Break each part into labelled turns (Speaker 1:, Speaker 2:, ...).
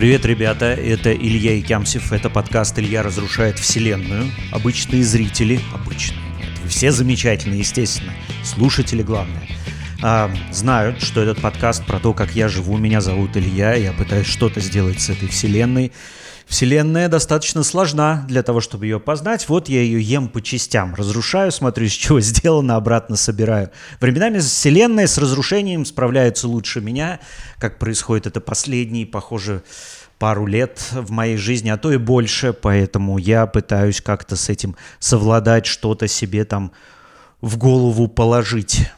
Speaker 1: Привет, ребята, это Илья Икямсев, это подкаст «Илья разрушает вселенную». Обычные зрители, обычные, нет, вы все замечательные, естественно, слушатели главное, а, знают, что этот подкаст про то, как я живу, меня зовут Илья, я пытаюсь что-то сделать с этой вселенной, Вселенная достаточно сложна для того, чтобы ее познать. Вот я ее ем по частям. Разрушаю, смотрю, из чего сделано, обратно собираю. Временами Вселенная с разрушением справляется лучше меня. Как происходит это последние, похоже, пару лет в моей жизни, а то и больше. Поэтому я пытаюсь как-то с этим совладать, что-то себе там в голову положить.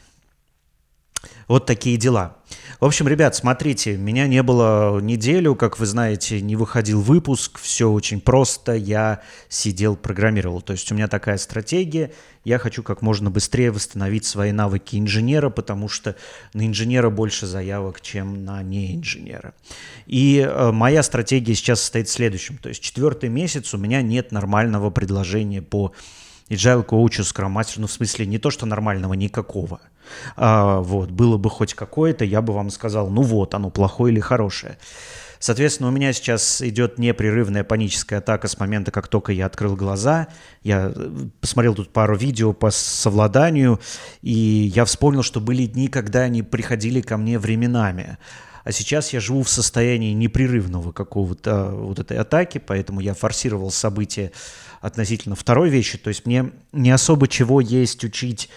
Speaker 1: Вот такие дела. В общем, ребят, смотрите, меня не было неделю, как вы знаете, не выходил выпуск, все очень просто, я сидел, программировал. То есть у меня такая стратегия, я хочу как можно быстрее восстановить свои навыки инженера, потому что на инженера больше заявок, чем на неинженера. И э, моя стратегия сейчас состоит в следующем. То есть четвертый месяц у меня нет нормального предложения по agile коучу, Scrum Master, ну в смысле не то, что нормального, никакого – а, вот, было бы хоть какое-то, я бы вам сказал, ну вот, оно плохое или хорошее. Соответственно, у меня сейчас идет непрерывная паническая атака с момента, как только я открыл глаза. Я э, посмотрел тут пару видео по совладанию, и я вспомнил, что были дни, когда они приходили ко мне временами. А сейчас я живу в состоянии непрерывного какого-то вот этой атаки, поэтому я форсировал события относительно второй вещи. То есть мне не особо чего есть учить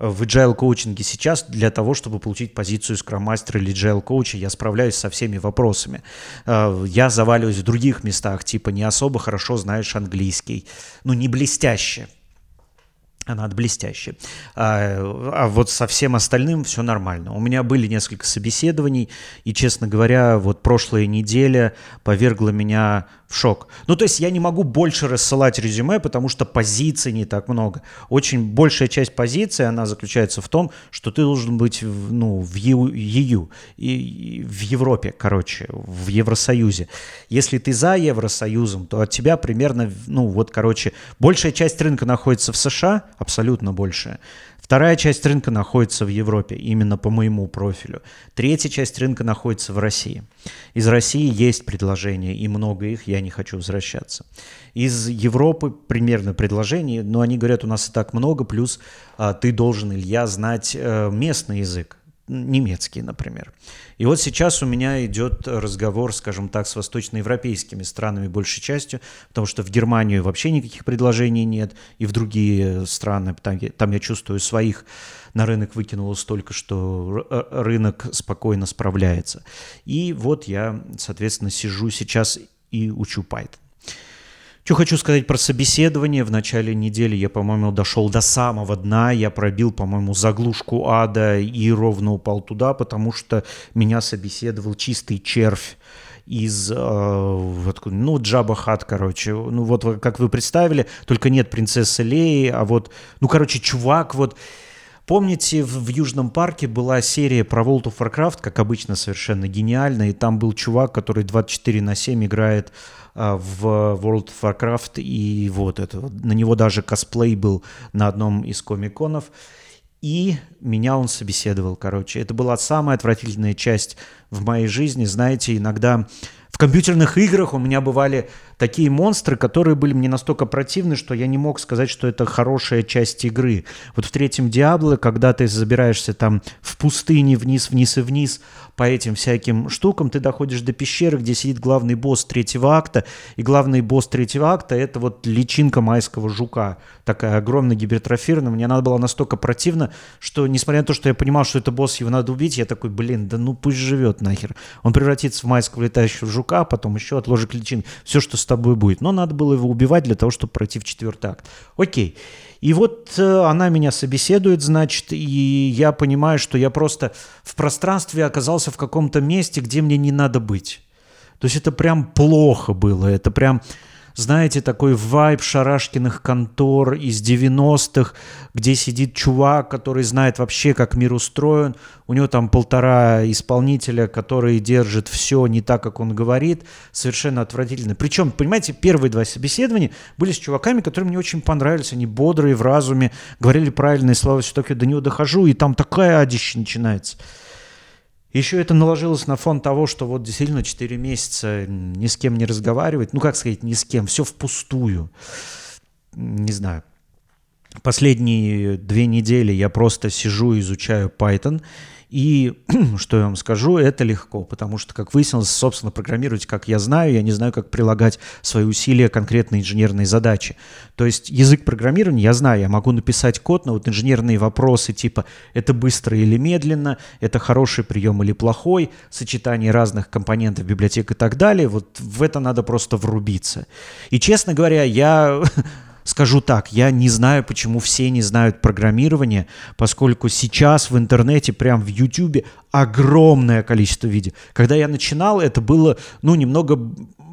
Speaker 1: в agile коучинге сейчас для того, чтобы получить позицию скрам-мастера или agile коуча, я справляюсь со всеми вопросами. Э, я заваливаюсь в других местах, типа не особо хорошо знаешь английский, ну не блестяще, она от блестящая. А, а вот со всем остальным все нормально. У меня были несколько собеседований, и, честно говоря, вот прошлая неделя повергла меня в шок. Ну, то есть я не могу больше рассылать резюме, потому что позиций не так много. Очень большая часть позиции, она заключается в том, что ты должен быть ну, в ЕУ, ЕУ и, в Европе, короче, в Евросоюзе. Если ты за Евросоюзом, то от тебя примерно, ну, вот, короче, большая часть рынка находится в США, абсолютно большая. Вторая часть рынка находится в Европе, именно по моему профилю. Третья часть рынка находится в России. Из России есть предложения, и много их, я не хочу возвращаться. Из Европы примерно предложений, но они говорят, у нас и так много, плюс а, ты должен, Илья, знать а, местный язык немецкий, например. И вот сейчас у меня идет разговор, скажем так, с восточноевропейскими странами большей частью, потому что в Германию вообще никаких предложений нет, и в другие страны, там, там я чувствую своих на рынок выкинуло столько, что э, рынок спокойно справляется. И вот я, соответственно, сижу сейчас и учу Python. Что хочу сказать про собеседование. В начале недели я, по-моему, дошел до самого дна. Я пробил, по-моему, заглушку ада и ровно упал туда, потому что меня собеседовал чистый червь из, э, ну, Джаба Хат, короче. Ну, вот как вы представили, только нет принцессы Леи, а вот, ну, короче, чувак вот... Помните, в, в Южном парке была серия про World of Warcraft, как обычно, совершенно гениальная, и там был чувак, который 24 на 7 играет а, в World of Warcraft, и вот это, на него даже косплей был на одном из комиконов. И меня он собеседовал, короче. Это была самая отвратительная часть в моей жизни. Знаете, иногда в компьютерных играх у меня бывали такие монстры, которые были мне настолько противны, что я не мог сказать, что это хорошая часть игры. Вот в третьем Диабло, когда ты забираешься там в пустыне вниз, вниз и вниз, по этим всяким штукам, ты доходишь до пещеры, где сидит главный босс третьего акта, и главный босс третьего акта — это вот личинка майского жука, такая огромная гипертрофированная. Мне надо было настолько противно, что, несмотря на то, что я понимал, что это босс, его надо убить, я такой, блин, да ну пусть живет нахер. Он превратится в майского летающего жука, а потом еще от ложек личин, все, что с тобой будет. Но надо было его убивать для того, чтобы пройти в четвертый акт. Окей. И вот э, она меня собеседует, значит, и я понимаю, что я просто в пространстве оказался в каком-то месте, где мне не надо быть. То есть это прям плохо было, это прям знаете, такой вайб шарашкиных контор из 90-х, где сидит чувак, который знает вообще, как мир устроен. У него там полтора исполнителя, которые держат все не так, как он говорит. Совершенно отвратительно. Причем, понимаете, первые два собеседования были с чуваками, которые мне очень понравились. Они бодрые, в разуме, говорили правильные слова, все такое. До него дохожу, и там такая адища начинается. Еще это наложилось на фон того, что вот действительно 4 месяца ни с кем не разговаривать. Ну, как сказать, ни с кем, все впустую. Не знаю. Последние две недели я просто сижу, изучаю Python и что я вам скажу, это легко, потому что, как выяснилось, собственно, программировать, как я знаю, я не знаю, как прилагать свои усилия к конкретной инженерной задаче. То есть язык программирования я знаю, я могу написать код, но вот инженерные вопросы типа это быстро или медленно, это хороший прием или плохой, сочетание разных компонентов библиотек и так далее, вот в это надо просто врубиться. И, честно говоря, я Скажу так, я не знаю, почему все не знают программирование, поскольку сейчас в интернете, прям в YouTube огромное количество видео. Когда я начинал, это было, ну, немного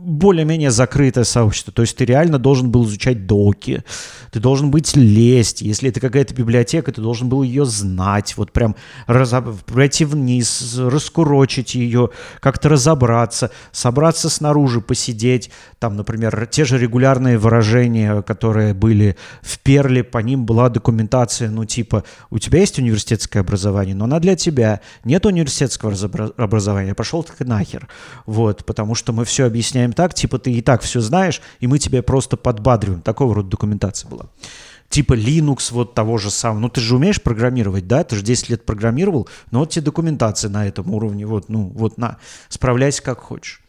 Speaker 1: более-менее закрытое сообщество. То есть ты реально должен был изучать доки, ты должен быть лезть. Если это какая-то библиотека, ты должен был ее знать, вот прям разоб... пройти вниз, раскурочить ее, как-то разобраться, собраться снаружи, посидеть. Там, например, те же регулярные выражения, которые были в Перле, по ним была документация, ну типа, у тебя есть университетское образование, но она для тебя. Нет университетского образования, пошел ты нахер. Вот, потому что мы все объясняем так, типа ты и так все знаешь, и мы тебя просто подбадриваем. Такого рода документация была. Типа Linux вот того же самого. Ну, ты же умеешь программировать, да? Ты же 10 лет программировал, но вот тебе документация на этом уровне. Вот, ну, вот на, справляйся как хочешь.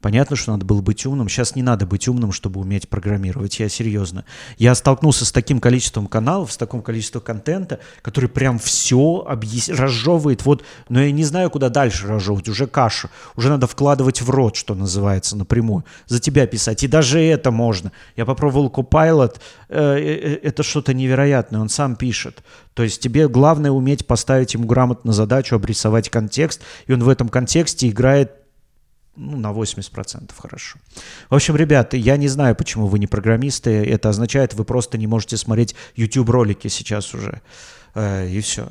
Speaker 1: Понятно, что надо было быть умным. Сейчас не надо быть умным, чтобы уметь программировать. Я серьезно. Я столкнулся с таким количеством каналов, с таким количеством контента, который прям все объяс... разжевывает. Вот, но я не знаю, куда дальше разжевывать. Уже каша. Уже надо вкладывать в рот, что называется, напрямую. За тебя писать. И даже это можно. Я попробовал Copilot. Э, э, э, это что-то невероятное. Он сам пишет. То есть тебе главное уметь поставить ему грамотно задачу, обрисовать контекст, и он в этом контексте играет ну, на 80% хорошо. В общем, ребята, я не знаю, почему вы не программисты. Это означает, вы просто не можете смотреть YouTube-ролики сейчас уже. Э, и все.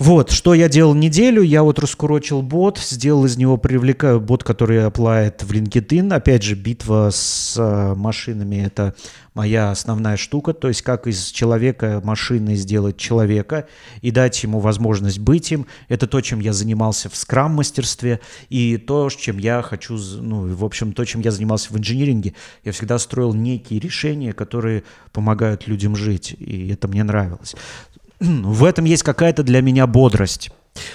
Speaker 1: Вот, что я делал неделю, я вот раскурочил бот, сделал из него привлекаю бот, который оплает в LinkedIn. Опять же, битва с э, машинами – это моя основная штука, то есть как из человека машины сделать человека и дать ему возможность быть им. Это то, чем я занимался в скрам-мастерстве и то, чем я хочу, ну, в общем, то, чем я занимался в инжиниринге. Я всегда строил некие решения, которые помогают людям жить, и это мне нравилось в этом есть какая-то для меня бодрость.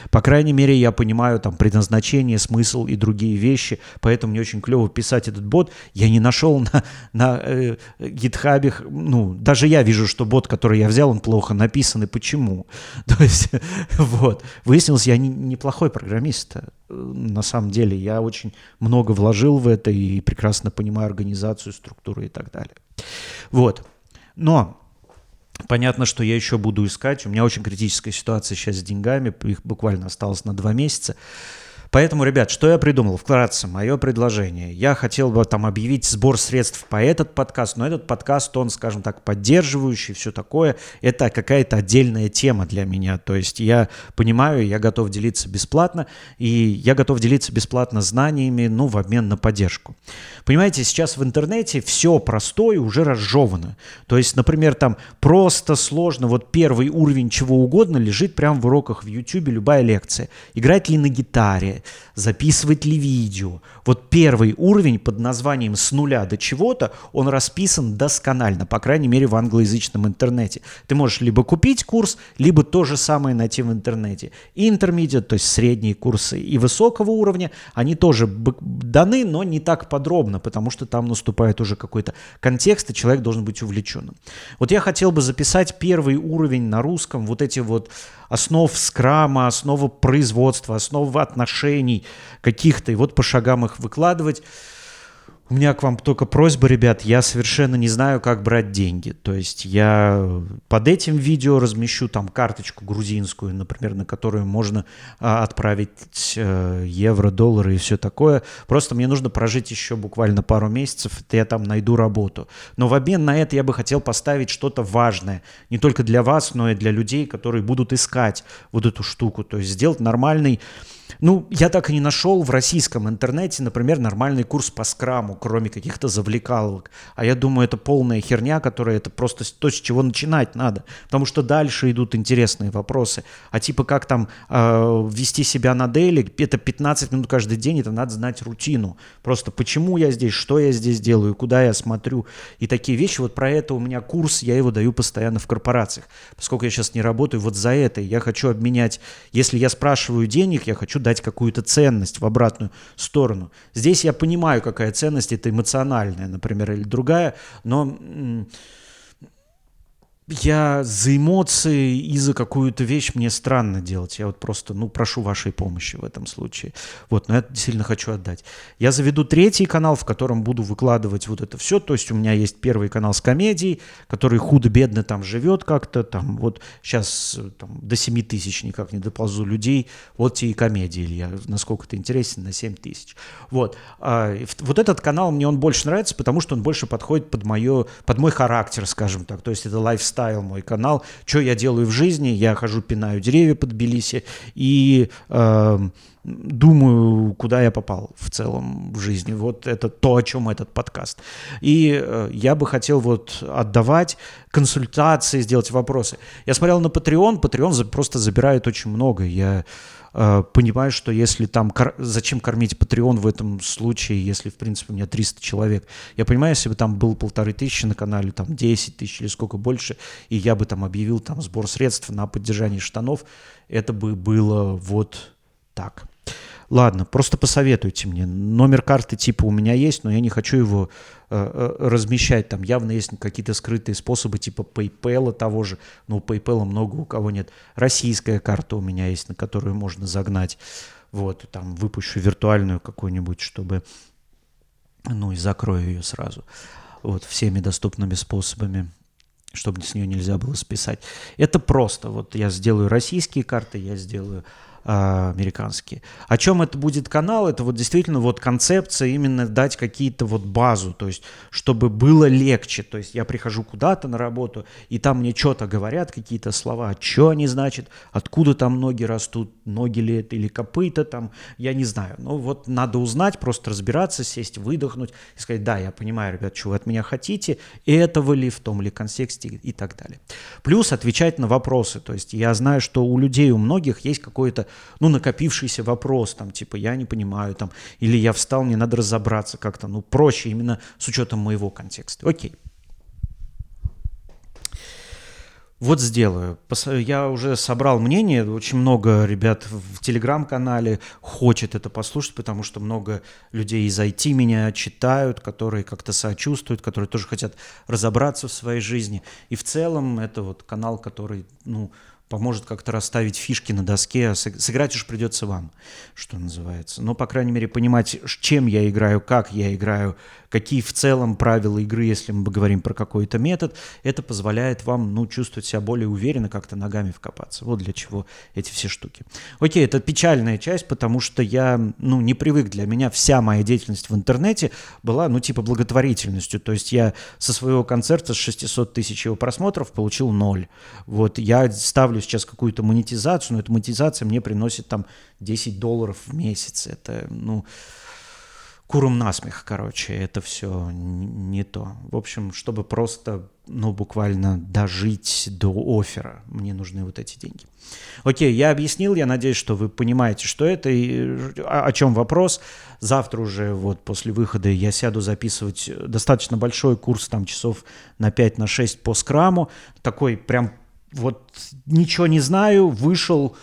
Speaker 1: По крайней мере, я понимаю там предназначение, смысл и другие вещи, поэтому мне очень клево писать этот бот. Я не нашел на, на э, GitHub, ну, даже я вижу, что бот, который я взял, он плохо написан, и почему. То есть, вот. Выяснилось, я не, неплохой программист, э, на самом деле. Я очень много вложил в это и прекрасно понимаю организацию, структуру и так далее. Вот. Но Понятно, что я еще буду искать. У меня очень критическая ситуация сейчас с деньгами. Их буквально осталось на два месяца. Поэтому, ребят, что я придумал? Вкратце, мое предложение. Я хотел бы там объявить сбор средств по этот подкаст, но этот подкаст, он, скажем так, поддерживающий, все такое. Это какая-то отдельная тема для меня. То есть я понимаю, я готов делиться бесплатно, и я готов делиться бесплатно знаниями, ну, в обмен на поддержку. Понимаете, сейчас в интернете все простое уже разжевано. То есть, например, там просто сложно, вот первый уровень чего угодно лежит прямо в уроках в YouTube, любая лекция. Играть ли на гитаре, записывать ли видео. Вот первый уровень под названием «С нуля до чего-то», он расписан досконально, по крайней мере в англоязычном интернете. Ты можешь либо купить курс, либо то же самое найти в интернете. Intermediate, то есть средние курсы, и высокого уровня, они тоже даны, но не так подробно, потому что там наступает уже какой-то контекст, и человек должен быть увлеченным. Вот я хотел бы записать первый уровень на русском, вот эти вот основ скрама, основу производства, основы отношений каких-то, и вот по шагам их выкладывать. У меня к вам только просьба, ребят, я совершенно не знаю, как брать деньги. То есть я под этим видео размещу там карточку грузинскую, например, на которую можно а, отправить э, евро, доллары и все такое. Просто мне нужно прожить еще буквально пару месяцев, и я там найду работу. Но в обмен на это я бы хотел поставить что-то важное. Не только для вас, но и для людей, которые будут искать вот эту штуку. То есть сделать нормальный ну, я так и не нашел в российском интернете, например, нормальный курс по скраму, кроме каких-то завлекаловок. А я думаю, это полная херня, которая это просто то, с чего начинать надо. Потому что дальше идут интересные вопросы. А типа как там э, вести себя на дейли, это 15 минут каждый день, это надо знать рутину. Просто почему я здесь, что я здесь делаю, куда я смотрю. И такие вещи. Вот про это у меня курс, я его даю постоянно в корпорациях. Поскольку я сейчас не работаю, вот за это я хочу обменять. Если я спрашиваю денег, я хочу дать какую-то ценность в обратную сторону. Здесь я понимаю, какая ценность, это эмоциональная, например, или другая, но я за эмоции и за какую-то вещь мне странно делать. Я вот просто, ну, прошу вашей помощи в этом случае. Вот, но я сильно хочу отдать. Я заведу третий канал, в котором буду выкладывать вот это все. То есть у меня есть первый канал с комедией, который худо-бедно там живет как-то. Там вот сейчас там, до 7 тысяч никак не доползу людей. Вот те и комедии, Илья. Насколько это интересен, на 7 тысяч. Вот. А, вот этот канал мне он больше нравится, потому что он больше подходит под, мое, под мой характер, скажем так. То есть это lifestyle lifestyle мой канал. Что я делаю в жизни? Я хожу, пинаю деревья под Тбилиси и э, думаю, куда я попал в целом в жизни. Вот это то, о чем этот подкаст. И э, я бы хотел вот отдавать консультации, сделать вопросы. Я смотрел на Patreon, Patreon просто забирает очень много. Я Э, понимаю, что если там, зачем кормить Patreon в этом случае, если, в принципе, у меня 300 человек. Я понимаю, если бы там был полторы тысячи на канале, там 10 тысяч или сколько больше, и я бы там объявил там сбор средств на поддержание штанов, это бы было вот так. Ладно, просто посоветуйте мне. Номер карты типа у меня есть, но я не хочу его э, э, размещать. Там явно есть какие-то скрытые способы типа PayPal того же. Но у PayPal много у кого нет. Российская карта у меня есть, на которую можно загнать. Вот, там выпущу виртуальную какую-нибудь, чтобы... Ну и закрою ее сразу. Вот, всеми доступными способами чтобы с нее нельзя было списать. Это просто. Вот я сделаю российские карты, я сделаю американские. О чем это будет канал? Это вот действительно вот концепция именно дать какие-то вот базу, то есть чтобы было легче. То есть я прихожу куда-то на работу, и там мне что-то говорят, какие-то слова, что они значат, откуда там ноги растут, ноги ли это или копыта там, я не знаю. Ну вот надо узнать, просто разбираться, сесть, выдохнуть и сказать, да, я понимаю, ребят, что вы от меня хотите, этого ли, в том ли контексте и так далее. Плюс отвечать на вопросы. То есть я знаю, что у людей, у многих есть какое-то ну, накопившийся вопрос, там, типа, я не понимаю, там, или я встал, мне надо разобраться как-то, ну, проще именно с учетом моего контекста. Окей. Вот сделаю. Я уже собрал мнение. Очень много ребят в телеграм-канале хочет это послушать, потому что много людей из IT меня читают, которые как-то сочувствуют, которые тоже хотят разобраться в своей жизни. И в целом это вот канал, который, ну, поможет как-то расставить фишки на доске, а сыграть уж придется вам, что называется. Но, по крайней мере, понимать, чем я играю, как я играю, какие в целом правила игры, если мы говорим про какой-то метод, это позволяет вам, ну, чувствовать себя более уверенно, как-то ногами вкопаться. Вот для чего эти все штуки. Окей, это печальная часть, потому что я, ну, не привык. Для меня вся моя деятельность в интернете была, ну, типа благотворительностью. То есть я со своего концерта с 600 тысяч его просмотров получил ноль. Вот я ставлю сейчас какую-то монетизацию, но эта монетизация мне приносит там 10 долларов в месяц. Это, ну, куром насмех, короче, это все не то. В общем, чтобы просто, ну, буквально дожить до оффера, мне нужны вот эти деньги. Окей, я объяснил, я надеюсь, что вы понимаете, что это и о, о чем вопрос. Завтра уже вот после выхода я сяду записывать достаточно большой курс, там часов на 5, на 6 по скраму. Такой прям вот ничего не знаю, вышел,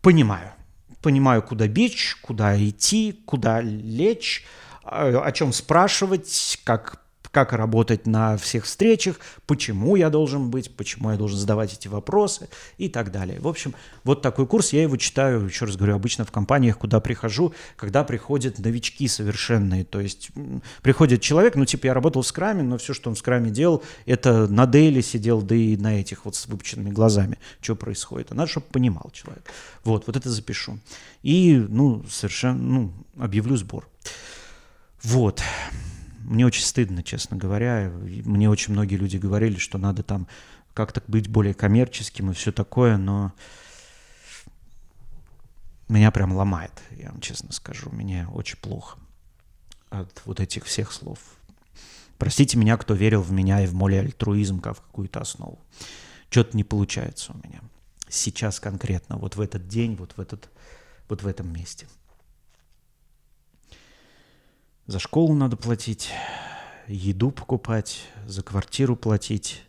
Speaker 1: понимаю. Понимаю, куда бечь, куда идти, куда лечь, о чем спрашивать, как как работать на всех встречах, почему я должен быть, почему я должен задавать эти вопросы и так далее. В общем, вот такой курс, я его читаю, еще раз говорю, обычно в компаниях, куда прихожу, когда приходят новички совершенные, то есть приходит человек, ну типа я работал в скраме, но все, что он в скраме делал, это на дейли сидел, да и на этих вот с выпученными глазами, что происходит. А надо, чтобы понимал человек. Вот, вот это запишу. И, ну, совершенно, ну, объявлю сбор. Вот. Мне очень стыдно, честно говоря. Мне очень многие люди говорили, что надо там как-то быть более коммерческим и все такое, но меня прям ломает, я вам честно скажу. Мне очень плохо от вот этих всех слов. Простите меня, кто верил в меня и в мой альтруизм как в какую-то основу. Что-то не получается у меня. Сейчас конкретно, вот в этот день, вот в, этот, вот в этом месте. За школу надо платить, еду покупать, за квартиру платить.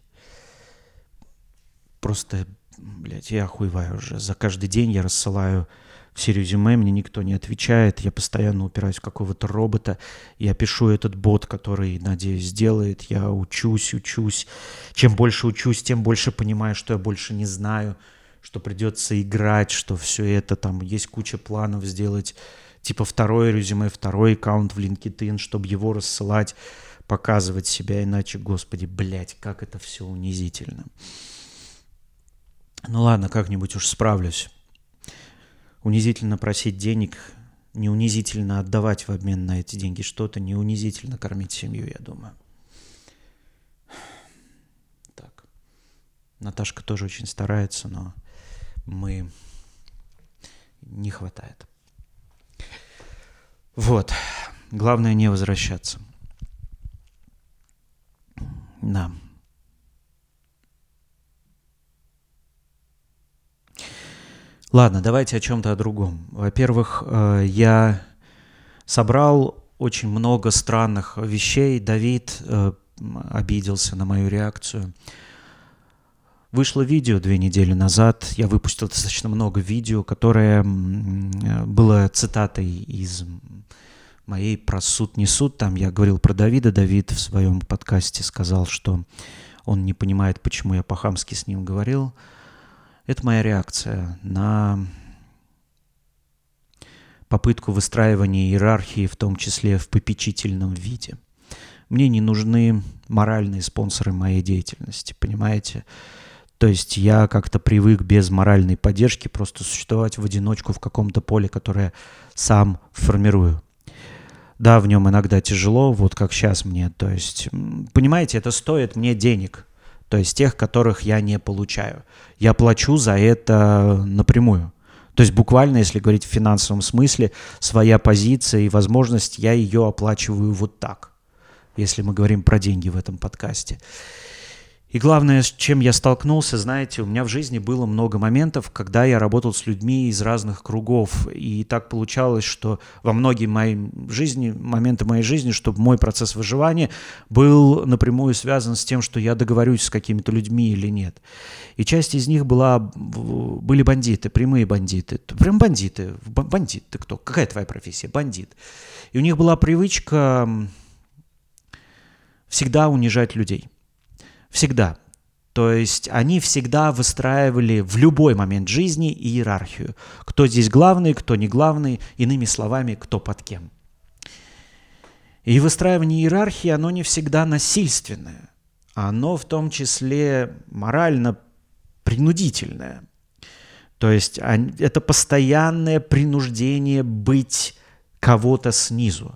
Speaker 1: Просто, блядь, я охуеваю уже. За каждый день я рассылаю все резюме, мне никто не отвечает, я постоянно упираюсь в какого-то робота, я пишу этот бот, который, надеюсь, сделает, я учусь, учусь. Чем больше учусь, тем больше понимаю, что я больше не знаю, что придется играть, что все это там, есть куча планов сделать, типа второе резюме, второй аккаунт в LinkedIn, чтобы его рассылать, показывать себя, иначе, господи, блядь, как это все унизительно. Ну ладно, как-нибудь уж справлюсь унизительно просить денег, не унизительно отдавать в обмен на эти деньги что-то, не унизительно кормить семью, я думаю. Так. Наташка тоже очень старается, но мы не хватает. Вот. Главное не возвращаться. Да. Ладно, давайте о чем-то о другом. Во-первых, э, я собрал очень много странных вещей. Давид э, обиделся на мою реакцию. Вышло видео две недели назад. Я выпустил достаточно много видео, которое было цитатой из моей про суд не суд. Там я говорил про Давида. Давид в своем подкасте сказал, что он не понимает, почему я по-хамски с ним говорил. Это моя реакция на попытку выстраивания иерархии, в том числе в попечительном виде. Мне не нужны моральные спонсоры моей деятельности, понимаете? То есть я как-то привык без моральной поддержки просто существовать в одиночку в каком-то поле, которое сам формирую. Да, в нем иногда тяжело, вот как сейчас мне. То есть, понимаете, это стоит мне денег – то есть тех, которых я не получаю. Я плачу за это напрямую. То есть буквально, если говорить в финансовом смысле, своя позиция и возможность, я ее оплачиваю вот так, если мы говорим про деньги в этом подкасте. И главное, с чем я столкнулся, знаете, у меня в жизни было много моментов, когда я работал с людьми из разных кругов. И так получалось, что во многие мои жизни, моменты моей жизни, чтобы мой процесс выживания был напрямую связан с тем, что я договорюсь с какими-то людьми или нет. И часть из них была, были бандиты, прямые бандиты. Прям бандиты. Бандит ты кто? Какая твоя профессия? Бандит. И у них была привычка всегда унижать людей. Всегда. То есть они всегда выстраивали в любой момент жизни иерархию. Кто здесь главный, кто не главный, иными словами, кто под кем. И выстраивание иерархии, оно не всегда насильственное. Оно в том числе морально принудительное. То есть это постоянное принуждение быть кого-то снизу.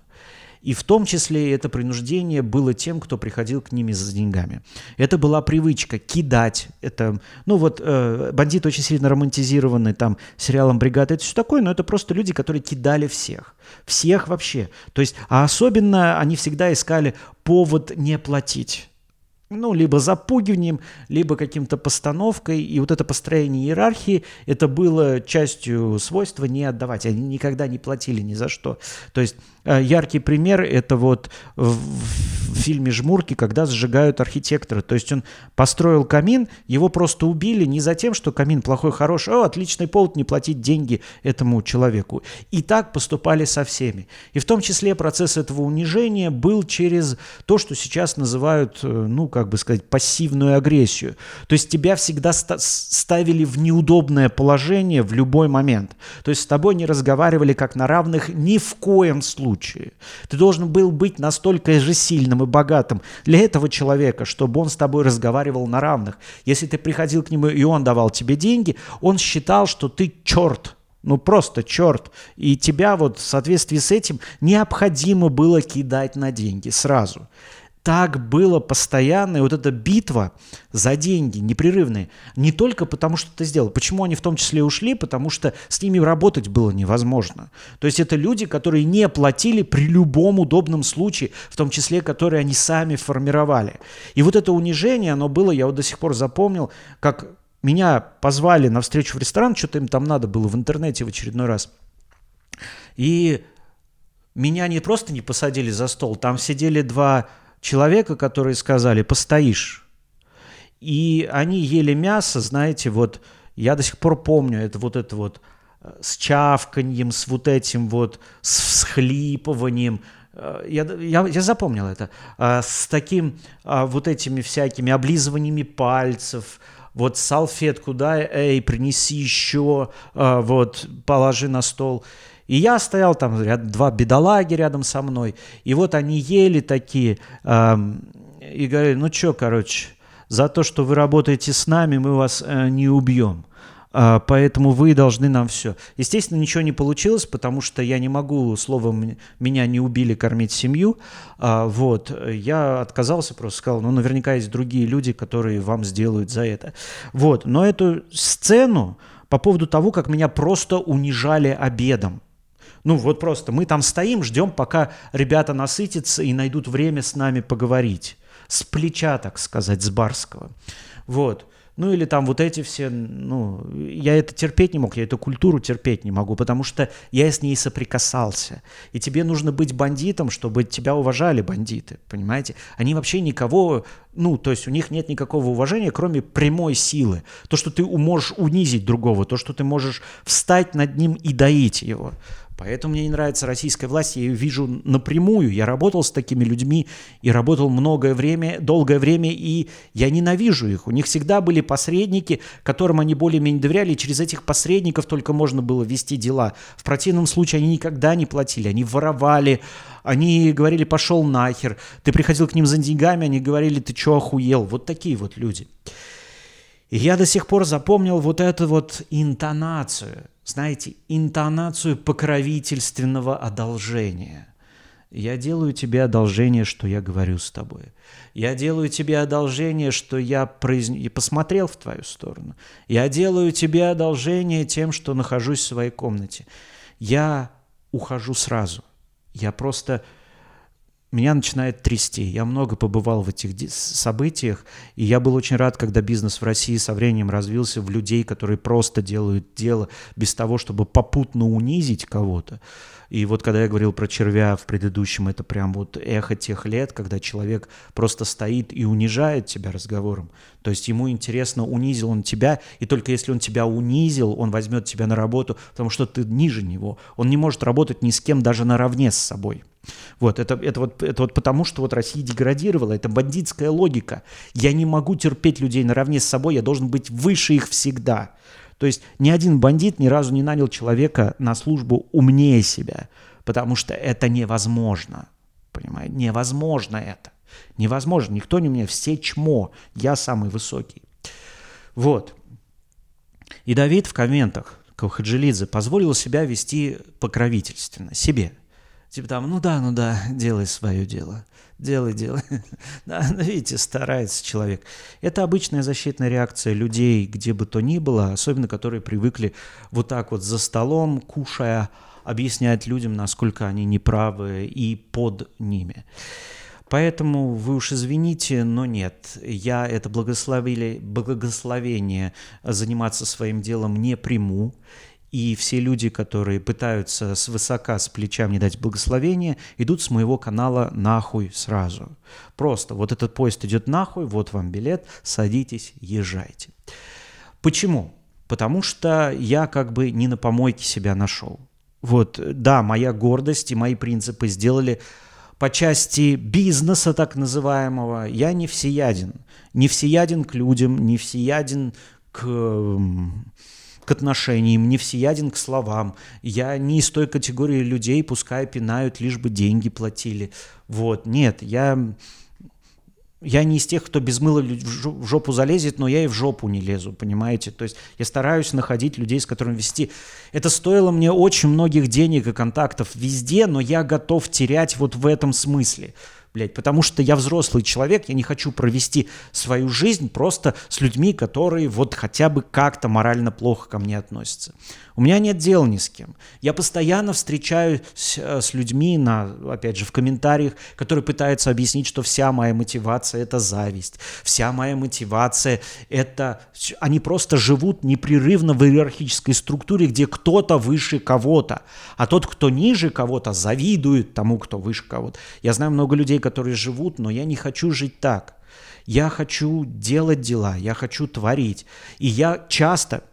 Speaker 1: И в том числе это принуждение было тем, кто приходил к ними за деньгами. Это была привычка кидать. Это, ну вот, э, бандит очень сильно романтизированный там сериалом «Бригада», это все такое, но это просто люди, которые кидали всех. Всех вообще. То есть, а особенно они всегда искали повод не платить ну, либо запугиванием, либо каким-то постановкой. И вот это построение иерархии, это было частью свойства не отдавать. Они никогда не платили ни за что. То есть яркий пример – это вот в фильме «Жмурки», когда сжигают архитектора. То есть он построил камин, его просто убили не за тем, что камин плохой, хороший, о, отличный повод не платить деньги этому человеку. И так поступали со всеми. И в том числе процесс этого унижения был через то, что сейчас называют, э, ну, как бы сказать, пассивную агрессию. То есть тебя всегда ставили в неудобное положение в любой момент. То есть с тобой не разговаривали как на равных ни в коем случае. Ты должен был быть настолько же сильным и богатым для этого человека, чтобы он с тобой разговаривал на равных. Если ты приходил к нему и он давал тебе деньги, он считал, что ты черт, ну просто черт. И тебя вот в соответствии с этим необходимо было кидать на деньги сразу так было постоянно, и вот эта битва за деньги непрерывные, не только потому, что ты сделал. Почему они в том числе ушли? Потому что с ними работать было невозможно. То есть это люди, которые не платили при любом удобном случае, в том числе, которые они сами формировали. И вот это унижение, оно было, я вот до сих пор запомнил, как меня позвали на встречу в ресторан, что-то им там надо было в интернете в очередной раз. И меня не просто не посадили за стол, там сидели два человека, которые сказали «постоишь». И они ели мясо, знаете, вот я до сих пор помню это вот это вот э, с чавканьем, с вот этим вот, с всхлипыванием. Э, я, я, я запомнил это. Э, с таким вот этими всякими облизываниями пальцев, вот салфетку, да, эй, принеси еще, вот, положи на стол. И я стоял там, два бедолаги рядом со мной, и вот они ели такие, э, и говорили, ну что, короче, за то, что вы работаете с нами, мы вас э, не убьем. Uh, поэтому вы должны нам все. Естественно, ничего не получилось, потому что я не могу, словом, меня не убили кормить семью. Uh, вот, я отказался, просто сказал, ну, наверняка есть другие люди, которые вам сделают за это. Вот, но эту сцену по поводу того, как меня просто унижали обедом, ну вот просто мы там стоим, ждем, пока ребята насытятся и найдут время с нами поговорить. С плеча, так сказать, с барского. Вот. Ну или там вот эти все, ну, я это терпеть не мог, я эту культуру терпеть не могу, потому что я с ней соприкасался. И тебе нужно быть бандитом, чтобы тебя уважали бандиты, понимаете? Они вообще никого, ну, то есть у них нет никакого уважения, кроме прямой силы. То, что ты можешь унизить другого, то, что ты можешь встать над ним и доить его. Поэтому мне не нравится российская власть, я ее вижу напрямую. Я работал с такими людьми и работал многое время, долгое время, и я ненавижу их. У них всегда были посредники, которым они более-менее доверяли, и через этих посредников только можно было вести дела. В противном случае они никогда не платили, они воровали, они говорили «пошел нахер», ты приходил к ним за деньгами, они говорили «ты что охуел?» Вот такие вот люди. И я до сих пор запомнил вот эту вот интонацию – знаете, интонацию покровительственного одолжения. Я делаю тебе одолжение, что я говорю с тобой. Я делаю тебе одолжение, что я произ... и посмотрел в твою сторону. Я делаю тебе одолжение тем, что нахожусь в своей комнате. Я ухожу сразу. Я просто меня начинает трясти. Я много побывал в этих событиях, и я был очень рад, когда бизнес в России со временем развился в людей, которые просто делают дело без того, чтобы попутно унизить кого-то. И вот когда я говорил про червя в предыдущем, это прям вот эхо тех лет, когда человек просто стоит и унижает тебя разговором. То есть ему интересно, унизил он тебя, и только если он тебя унизил, он возьмет тебя на работу, потому что ты ниже него. Он не может работать ни с кем даже наравне с собой. Вот, это, это, вот, это вот потому, что вот Россия деградировала, это бандитская логика. Я не могу терпеть людей наравне с собой, я должен быть выше их всегда. То есть ни один бандит ни разу не нанял человека на службу умнее себя, потому что это невозможно. Понимаете? Невозможно это. Невозможно. Никто не мне. Все чмо. Я самый высокий. Вот. И Давид в комментах Кавхаджилидзе позволил себя вести покровительственно, себе – Типа там, ну да, ну да, делай свое дело. Делай, делай. Да, ну, видите, старается человек. Это обычная защитная реакция людей, где бы то ни было, особенно которые привыкли вот так вот за столом, кушая, объяснять людям, насколько они неправы и под ними. Поэтому вы уж извините, но нет, я это благословили, благословение заниматься своим делом не приму. И все люди, которые пытаются с высока, с плеча мне дать благословение, идут с моего канала нахуй сразу. Просто вот этот поезд идет нахуй, вот вам билет, садитесь, езжайте. Почему? Потому что я как бы не на помойке себя нашел. Вот, да, моя гордость и мои принципы сделали по части бизнеса так называемого, я не всеяден. Не всеяден к людям, не всеяден к к отношениям, не всеяден к словам. Я не из той категории людей, пускай пинают, лишь бы деньги платили. Вот, нет, я... Я не из тех, кто без мыла в жопу залезет, но я и в жопу не лезу, понимаете? То есть я стараюсь находить людей, с которыми вести. Это стоило мне очень многих денег и контактов везде, но я готов терять вот в этом смысле. Блядь, потому что я взрослый человек, я не хочу провести свою жизнь просто с людьми, которые вот хотя бы как-то морально плохо ко мне относятся. У меня нет дела ни с кем. Я постоянно встречаюсь э, с людьми, на, опять же, в комментариях, которые пытаются объяснить, что вся моя мотивация – это зависть, вся моя мотивация – это… Они просто живут непрерывно в иерархической структуре, где кто-то выше кого-то, а тот, кто ниже кого-то, завидует тому, кто выше кого-то. Я знаю много людей, которые живут, но я не хочу жить так. Я хочу делать дела, я хочу творить. И я часто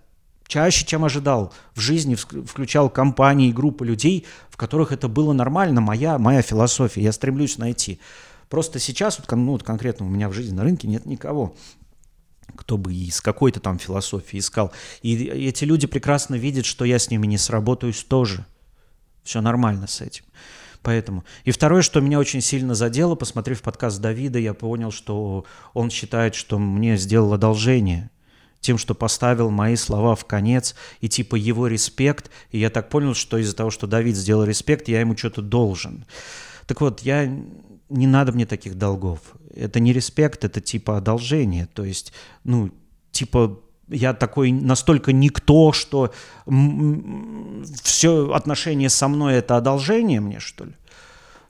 Speaker 1: чаще, чем ожидал. В жизни включал компании группы людей, в которых это было нормально, моя, моя философия, я стремлюсь найти. Просто сейчас, вот, ну, вот конкретно у меня в жизни на рынке нет никого, кто бы из какой-то там философии искал. И эти люди прекрасно видят, что я с ними не сработаюсь тоже. Все нормально с этим. Поэтому. И второе, что меня очень сильно задело, посмотрев подкаст Давида, я понял, что он считает, что мне сделал одолжение тем, что поставил мои слова в конец, и типа его респект, и я так понял, что из-за того, что Давид сделал респект, я ему что-то должен. Так вот, я не надо мне таких долгов. Это не респект, это типа одолжение. То есть, ну, типа я такой настолько никто, что все отношение со мной это одолжение мне, что ли?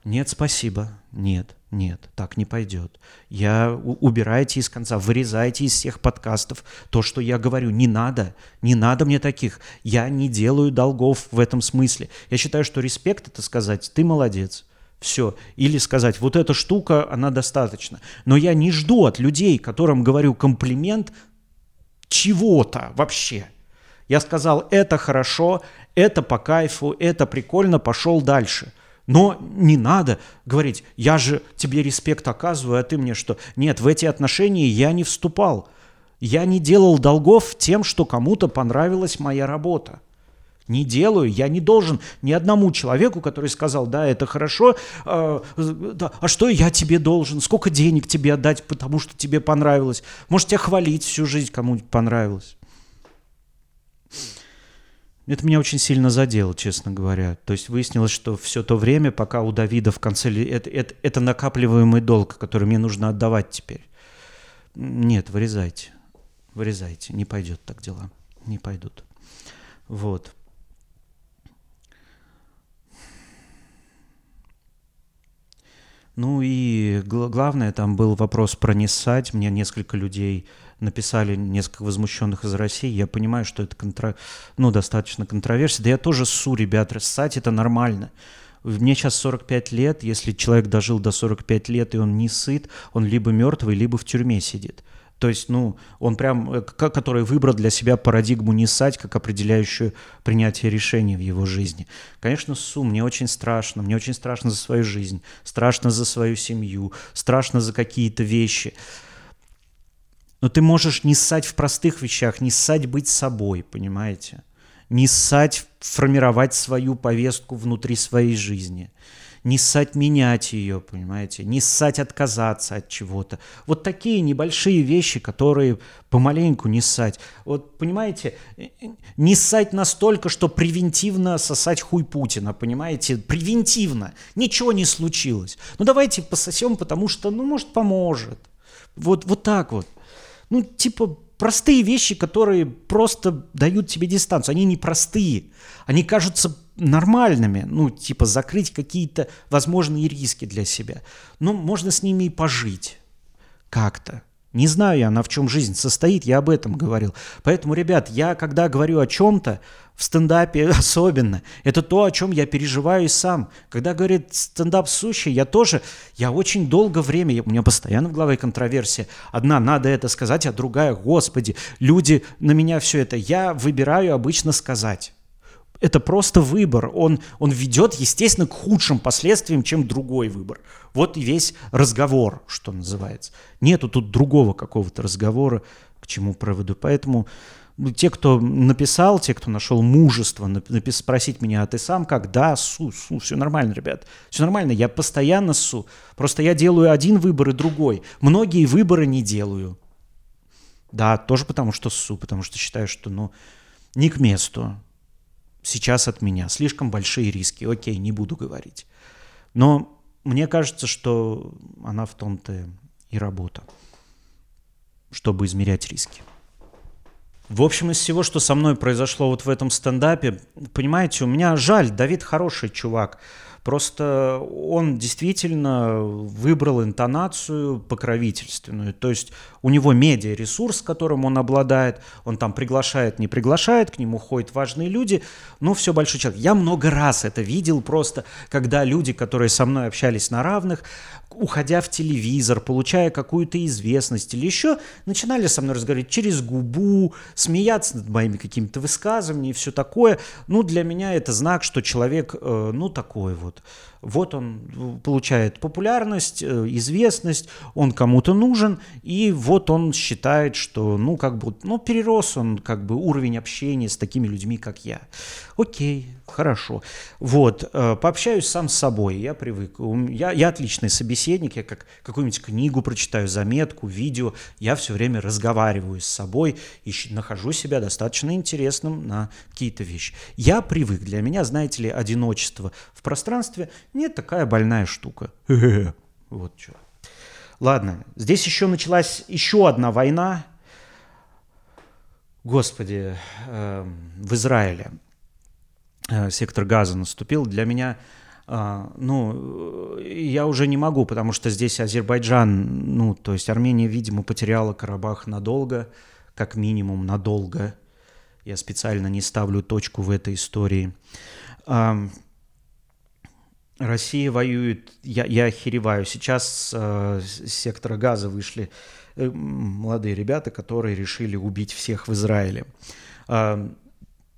Speaker 1: Нет, спасибо. Нет, нет, так не пойдет. Я убирайте из конца, вырезайте из всех подкастов то, что я говорю. Не надо, не надо мне таких. Я не делаю долгов в этом смысле. Я считаю, что респект это сказать, ты молодец. Все. Или сказать, вот эта штука, она достаточно. Но я не жду от людей, которым говорю комплимент, чего-то вообще. Я сказал, это хорошо, это по кайфу, это прикольно, пошел дальше – но не надо говорить, я же тебе респект оказываю, а ты мне что? Нет, в эти отношения я не вступал. Я не делал долгов тем, что кому-то понравилась моя работа. Не делаю, я не должен ни одному человеку, который сказал, да, это хорошо, э, да, а что я тебе должен, сколько денег тебе отдать, потому что тебе понравилось. Может, тебя хвалить всю жизнь кому-нибудь понравилось. Это меня очень сильно задело, честно говоря. То есть выяснилось, что все то время, пока у Давида в конце... Это, это, это накапливаемый долг, который мне нужно отдавать теперь. Нет, вырезайте. Вырезайте. Не пойдет так дела. Не пойдут. Вот. Ну и главное, там был вопрос про Ниссать. Мне несколько людей написали, несколько возмущенных из России. Я понимаю, что это контра... ну, достаточно контроверсия. Да я тоже ссу, ребят, ссать это нормально. Мне сейчас 45 лет, если человек дожил до 45 лет и он не сыт, он либо мертвый, либо в тюрьме сидит. То есть, ну, он прям, э, который выбрал для себя парадигму не ссать, как определяющую принятие решений в его жизни. Конечно, су, мне очень страшно, мне очень страшно за свою жизнь, страшно за свою семью, страшно за какие-то вещи. Но ты можешь не ссать в простых вещах, не ссать быть собой, понимаете? Не ссать формировать свою повестку внутри своей жизни – не ссать менять ее, понимаете, не ссать отказаться от чего-то. Вот такие небольшие вещи, которые помаленьку не ссать. Вот, понимаете, не ссать настолько, что превентивно сосать хуй Путина, понимаете, превентивно, ничего не случилось. Ну давайте пососем, потому что, ну, может, поможет. Вот, вот так вот. Ну, типа, простые вещи, которые просто дают тебе дистанцию. Они не простые. Они кажутся нормальными, ну, типа закрыть какие-то возможные риски для себя. Но можно с ними и пожить как-то. Не знаю я, на в чем жизнь состоит, я об этом говорил. Поэтому, ребят, я когда говорю о чем-то, в стендапе особенно, это то, о чем я переживаю и сам. Когда говорит стендап сущий, я тоже, я очень долго время, у меня постоянно в голове контроверсия. Одна, надо это сказать, а другая, господи, люди на меня все это. Я выбираю обычно сказать это просто выбор. Он, он ведет, естественно, к худшим последствиям, чем другой выбор. Вот и весь разговор, что называется. Нету тут другого какого-то разговора, к чему проводу. Поэтому ну, те, кто написал, те, кто нашел мужество напис, спросить меня, а ты сам как? Да, су, су, все нормально, ребят. Все нормально, я постоянно су. Просто я делаю один выбор и другой. Многие выборы не делаю. Да, тоже потому что су, потому что считаю, что, ну, не к месту сейчас от меня. Слишком большие риски. Окей, не буду говорить. Но мне кажется, что она в том-то и работа, чтобы измерять риски. В общем, из всего, что со мной произошло вот в этом стендапе, понимаете, у меня жаль, Давид хороший чувак. Просто он действительно выбрал интонацию покровительственную. То есть у него медиа-ресурс, которым он обладает, он там приглашает, не приглашает, к нему ходят важные люди, ну, все большой человек. Я много раз это видел просто, когда люди, которые со мной общались на равных, уходя в телевизор, получая какую-то известность или еще, начинали со мной разговаривать через губу, смеяться над моими какими-то высказываниями и все такое. Ну, для меня это знак, что человек, э, ну, такой вот. Вот он получает популярность, э, известность, он кому-то нужен, и вот он считает, что, ну, как бы, ну, перерос он, как бы, уровень общения с такими людьми, как я. Окей, хорошо. Вот, э, пообщаюсь сам с собой, я привык. Я, я отличный собеседник, я как какую-нибудь книгу прочитаю, заметку, видео, я все время разговариваю с собой и нахожу себя достаточно интересным на какие-то вещи. Я привык, для меня, знаете ли, одиночество в пространстве нет, такая больная штука. Вот что. Ладно, здесь еще началась еще одна война. Господи, э, в Израиле сектор газа наступил. Для меня, э, ну, я уже не могу, потому что здесь Азербайджан, ну, то есть Армения, видимо, потеряла Карабах надолго, как минимум надолго. Я специально не ставлю точку в этой истории. Россия воюет, я, я охереваю. Сейчас э, с сектора газа вышли э, молодые ребята, которые решили убить всех в Израиле. Э,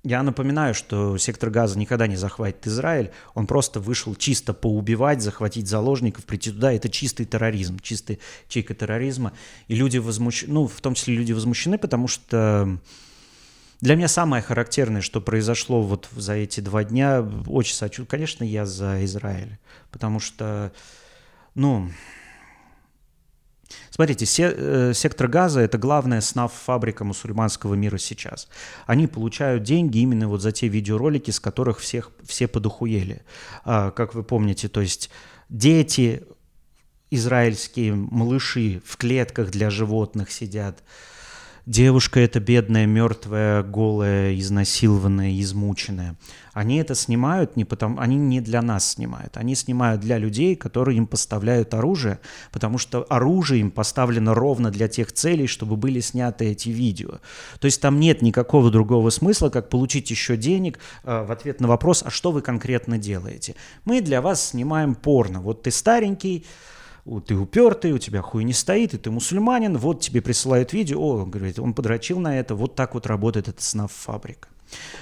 Speaker 1: я напоминаю, что сектор газа никогда не захватит Израиль. Он просто вышел чисто поубивать, захватить заложников, прийти туда. Это чистый терроризм, чистый чейка терроризма. И люди возмущены, ну, в том числе люди возмущены, потому что для меня самое характерное, что произошло вот за эти два дня, очень сочувствую. Конечно, я за Израиль, потому что, ну, Смотрите, се, э, сектор газа – это главная СНАФ-фабрика мусульманского мира сейчас. Они получают деньги именно вот за те видеоролики, с которых всех, все подохуели. А, как вы помните, то есть дети израильские, малыши в клетках для животных сидят – девушка эта бедная, мертвая, голая, изнасилованная, измученная. Они это снимают не потому, они не для нас снимают, они снимают для людей, которые им поставляют оружие, потому что оружие им поставлено ровно для тех целей, чтобы были сняты эти видео. То есть там нет никакого другого смысла, как получить еще денег э, в ответ на вопрос, а что вы конкретно делаете? Мы для вас снимаем порно. Вот ты старенький, ты упертый, у тебя хуй не стоит, и ты мусульманин, вот тебе присылают видео, о, говорит, он подрочил на это, вот так вот работает эта снаф-фабрика.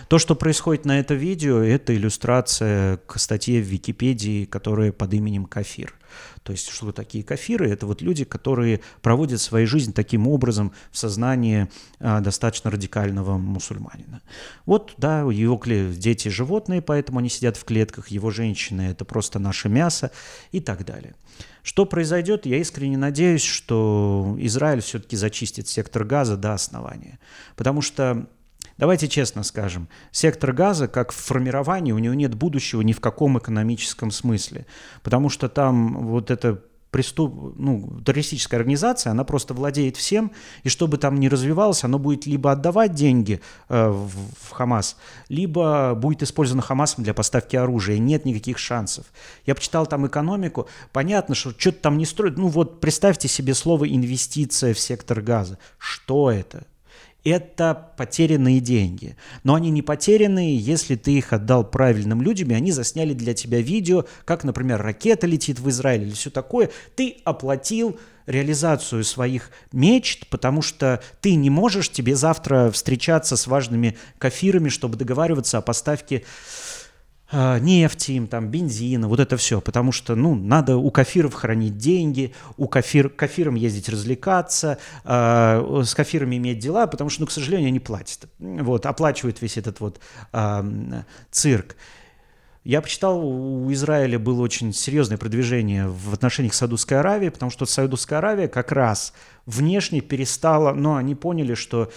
Speaker 1: То, что происходит на это видео, это иллюстрация к статье в Википедии, которая под именем Кафир. То есть, что такие кафиры? Это вот люди, которые проводят свою жизнь таким образом в сознании а, достаточно радикального мусульманина. Вот, да, его дети животные, поэтому они сидят в клетках, его женщины – это просто наше мясо и так далее. Что произойдет, я искренне надеюсь, что Израиль все-таки зачистит сектор газа до основания. Потому что Давайте честно скажем, сектор газа, как в формировании, у него нет будущего ни в каком экономическом смысле, потому что там вот это преступ, ну, террористическая организация, она просто владеет всем, и чтобы там не развивалось, оно будет либо отдавать деньги э, в, в Хамас, либо будет использовано Хамасом для поставки оружия. Нет никаких шансов. Я почитал там экономику, понятно, что что-то там не строят. Ну вот представьте себе слово «инвестиция в сектор газа». Что это? Это потерянные деньги. Но они не потерянные, если ты их отдал правильным людям, и они засняли для тебя видео, как, например, ракета летит в Израиль или все такое. Ты оплатил реализацию своих мечт, потому что ты не можешь тебе завтра встречаться с важными кафирами, чтобы договариваться о поставке нефти, им там бензина, вот это все, потому что, ну, надо у кафиров хранить деньги, у кафир, кафирам ездить развлекаться, э, с кафирами иметь дела, потому что, ну, к сожалению, они платят, вот, оплачивают весь этот вот э, цирк. Я почитал, у Израиля было очень серьезное продвижение в отношениях с Саудовской Аравией, потому что Саудовская Аравия как раз внешне перестала, но они поняли, что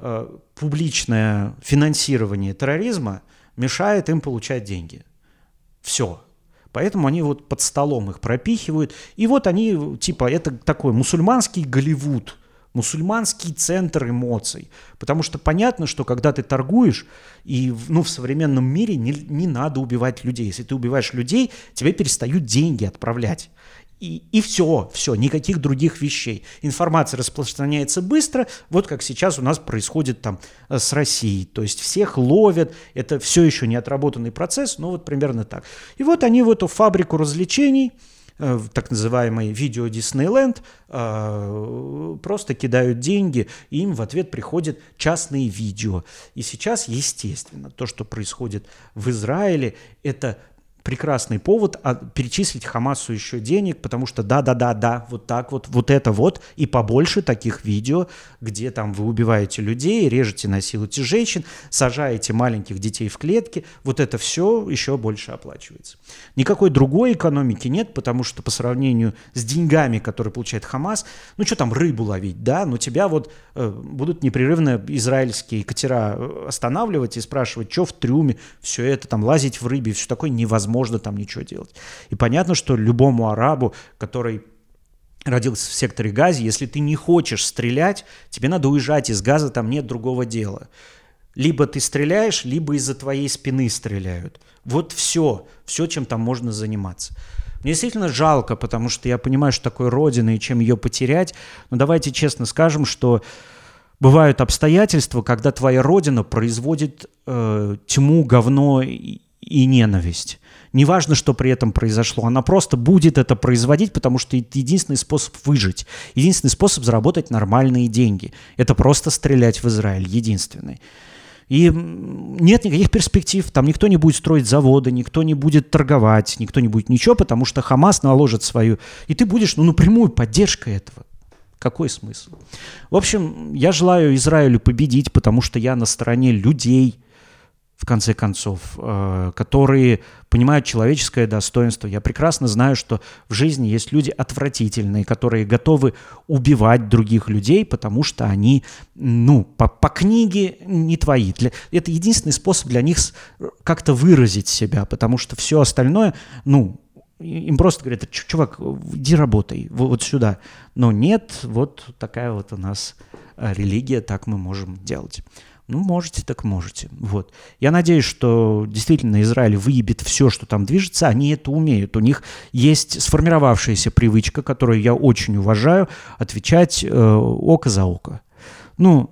Speaker 1: э, публичное финансирование терроризма – мешает им получать деньги. Все. Поэтому они вот под столом их пропихивают. И вот они, типа, это такой мусульманский Голливуд, мусульманский центр эмоций. Потому что понятно, что когда ты торгуешь, и ну, в современном мире не, не надо убивать людей. Если ты убиваешь людей, тебе перестают деньги отправлять. И, и все, все, никаких других вещей. Информация распространяется быстро, вот как сейчас у нас происходит там э, с Россией. То есть всех ловят, это все еще не отработанный процесс, но вот примерно так. И вот они в эту фабрику развлечений, э, так называемый видео Диснейленд, э, просто кидают деньги, и им в ответ приходят частные видео. И сейчас, естественно, то, что происходит в Израиле, это прекрасный повод а, перечислить Хамасу еще денег, потому что да-да-да-да, вот так вот, вот это вот, и побольше таких видео, где там вы убиваете людей, режете, насилуете женщин, сажаете маленьких детей в клетки, вот это все еще больше оплачивается. Никакой другой экономики нет, потому что по сравнению с деньгами, которые получает Хамас, ну что там рыбу ловить, да, но тебя вот э, будут непрерывно израильские катера э, останавливать и спрашивать, что в трюме, все это там лазить в рыбе, все такое невозможно невозможно там ничего делать. И понятно, что любому арабу, который родился в секторе Гази, если ты не хочешь стрелять, тебе надо уезжать из Газа, там нет другого дела. Либо ты стреляешь, либо из-за твоей спины стреляют. Вот все, все, чем там можно заниматься. Мне действительно жалко, потому что я понимаю, что такое родина и чем ее потерять. Но давайте честно скажем, что бывают обстоятельства, когда твоя родина производит э, тьму, говно и, и ненависть. Неважно, что при этом произошло, она просто будет это производить, потому что это единственный способ выжить, единственный способ заработать нормальные деньги. Это просто стрелять в Израиль, единственный. И нет никаких перспектив, там никто не будет строить заводы, никто не будет торговать, никто не будет ничего, потому что Хамас наложит свою, и ты будешь ну, напрямую поддержкой этого. Какой смысл? В общем, я желаю Израилю победить, потому что я на стороне людей – в конце концов, э, которые понимают человеческое достоинство. Я прекрасно знаю, что в жизни есть люди отвратительные, которые готовы убивать других людей, потому что они, ну, по, по книге не твои. Для, это единственный способ для них как-то выразить себя, потому что все остальное, ну, им просто говорят, чувак, иди работай, вот сюда. Но нет, вот такая вот у нас э, религия, так мы можем делать. Ну, можете, так можете. Вот. Я надеюсь, что действительно Израиль выебет все, что там движется. Они это умеют. У них есть сформировавшаяся привычка, которую я очень уважаю, отвечать э, око за око. Ну,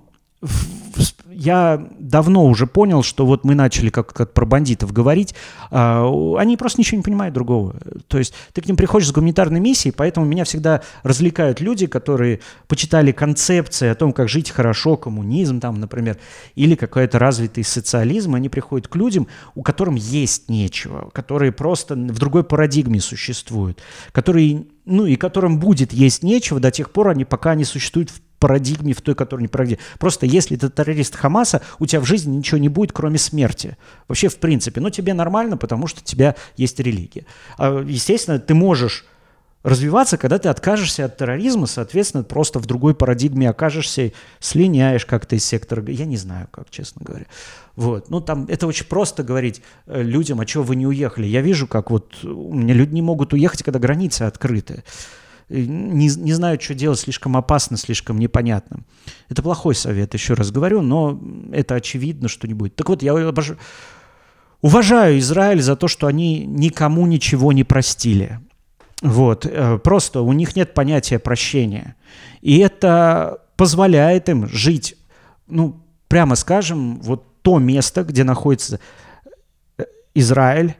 Speaker 1: я давно уже понял, что вот мы начали как, как про бандитов говорить, а, они просто ничего не понимают другого. То есть ты к ним приходишь с гуманитарной миссией, поэтому меня всегда развлекают люди, которые почитали концепции о том, как жить хорошо, коммунизм там, например, или какой-то развитый социализм, они приходят к людям, у которым есть нечего, которые просто в другой парадигме существуют, которые ну и которым будет есть нечего до тех пор, они пока не существуют в парадигме, в той, которая не парадигме. Просто если ты террорист Хамаса, у тебя в жизни ничего не будет, кроме смерти. Вообще, в принципе. Но тебе нормально, потому что у тебя есть религия. А, естественно, ты можешь развиваться, когда ты откажешься от терроризма, соответственно, просто в другой парадигме окажешься, слиняешь как-то из сектора. Я не знаю, как, честно говоря. Вот. Ну, там это очень просто говорить э, людям, а чего вы не уехали. Я вижу, как вот у меня люди не могут уехать, когда границы открыты не, не знают, что делать, слишком опасно, слишком непонятно. Это плохой совет, еще раз говорю, но это очевидно, что не будет. Так вот, я обож... уважаю Израиль за то, что они никому ничего не простили. Вот, э, просто у них нет понятия прощения. И это позволяет им жить, ну, прямо скажем, вот то место, где находится э, Израиль,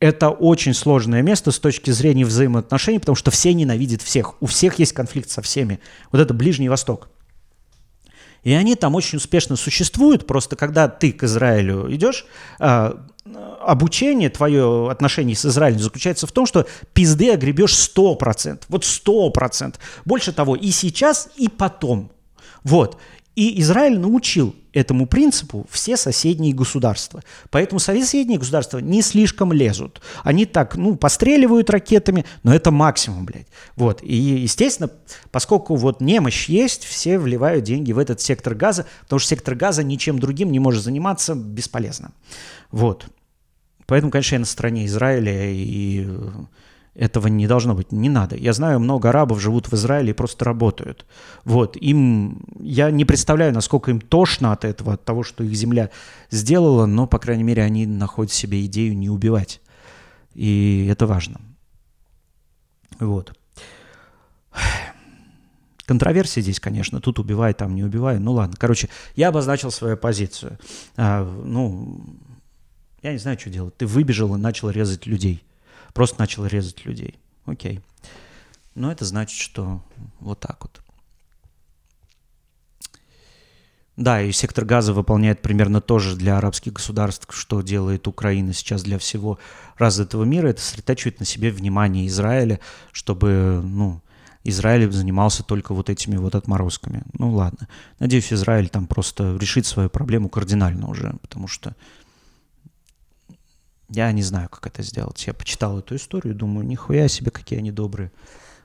Speaker 1: это очень сложное место с точки зрения взаимоотношений, потому что все ненавидят всех. У всех есть конфликт со всеми. Вот это Ближний Восток. И они там очень успешно существуют. Просто когда ты к Израилю идешь, а, обучение, твое отношение с Израилем заключается в том, что пизды огребешь 100%. Вот 100%. Больше того, и сейчас, и потом. Вот. И Израиль научил этому принципу все соседние государства. Поэтому соседние государства не слишком лезут. Они так, ну, постреливают ракетами, но это максимум, блядь. Вот. И, естественно, поскольку вот немощь есть, все вливают деньги в этот сектор газа, потому что сектор газа ничем другим не может заниматься бесполезно. Вот. Поэтому, конечно, я на стороне Израиля, и этого не должно быть, не надо. Я знаю, много арабов живут в Израиле и просто работают. Вот, им, я не представляю, насколько им тошно от этого, от того, что их земля сделала, но, по крайней мере, они находят себе идею не убивать. И это важно. Вот. Контроверсия здесь, конечно, тут убивай, там не убивай. Ну ладно, короче, я обозначил свою позицию. А, ну, я не знаю, что делать. Ты выбежал и начал резать людей. Просто начал резать людей. Окей. Но это значит, что вот так вот. Да, и сектор газа выполняет примерно то же для арабских государств, что делает Украина сейчас для всего развитого мира. Это сосредотачивает на себе внимание Израиля, чтобы, ну, Израиль занимался только вот этими вот отморозками. Ну ладно. Надеюсь, Израиль там просто решит свою проблему кардинально уже, потому что я не знаю, как это сделать. Я почитал эту историю, думаю, нихуя себе, какие они добрые.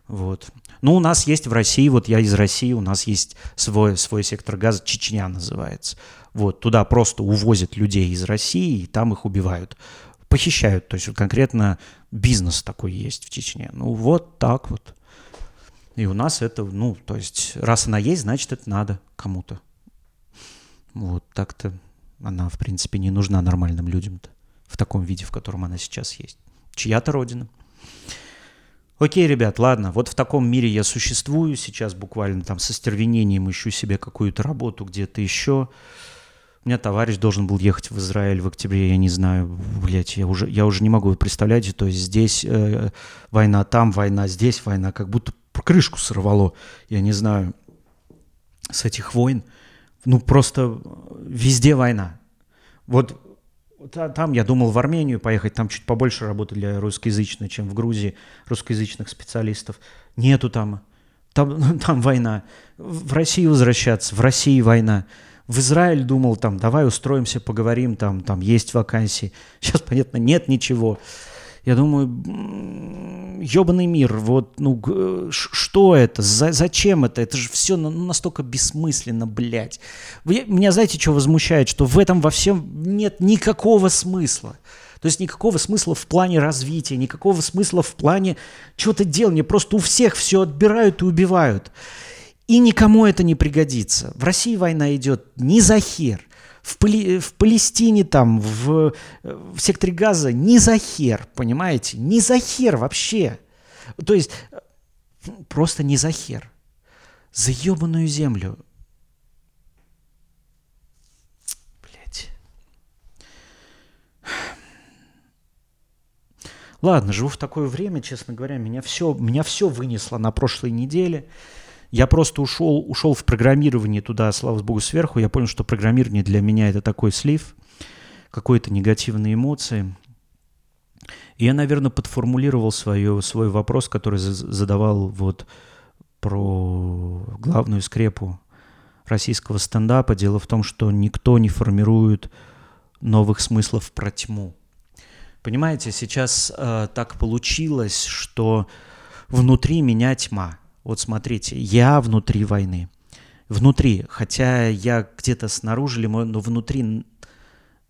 Speaker 1: Вот. Ну, у нас есть в России, вот я из России, у нас есть свой, свой сектор газа, Чечня называется. Вот, туда просто увозят людей из России, и там их убивают. Похищают, то есть вот конкретно бизнес такой есть в Чечне. Ну, вот так вот. И у нас это, ну, то есть, раз она есть, значит, это надо кому-то. Вот так-то она, в принципе, не нужна нормальным людям-то в таком виде, в котором она сейчас есть. Чья-то родина. Окей, ребят, ладно, вот в таком мире я существую, сейчас буквально там со стервенением ищу себе какую-то работу где-то еще. У меня товарищ должен был ехать в Израиль в октябре, я не знаю, блядь, я уже, я уже не могу представлять, то есть здесь э, война, там война, здесь война, как будто крышку сорвало, я не знаю, с этих войн. Ну, просто везде война. Вот там я думал в Армению поехать, там чуть побольше работы для русскоязычной, чем в Грузии русскоязычных специалистов. Нету там. Там, там война. В Россию возвращаться, в России война. В Израиль думал, там, давай устроимся, поговорим, там, там есть вакансии. Сейчас, понятно, нет ничего. Я думаю, ебаный мир, вот, ну, что это, За, зачем это, это же все ну, настолько бессмысленно, блядь. Вы, меня, знаете, что возмущает, что в этом во всем нет никакого смысла. То есть никакого смысла в плане развития, никакого смысла в плане чего-то делания. Просто у всех все отбирают и убивают. И никому это не пригодится. В России война идет не за хер в, Пали, в Палестине, там, в, в секторе Газа, не за хер, понимаете? Не за хер вообще. То есть просто не за хер. За ебаную землю. Блять. Ладно, живу в такое время, честно говоря, меня все, меня все вынесло на прошлой неделе. Я просто ушел, ушел в программирование туда, слава богу, сверху. Я понял, что программирование для меня это такой слив, какой-то негативные эмоции. И я, наверное, подформулировал свое, свой вопрос, который задавал вот про главную скрепу российского стендапа. Дело в том, что никто не формирует новых смыслов про тьму. Понимаете, сейчас э, так получилось, что внутри меня тьма – вот смотрите, я внутри войны. Внутри, хотя я где-то снаружи, но внутри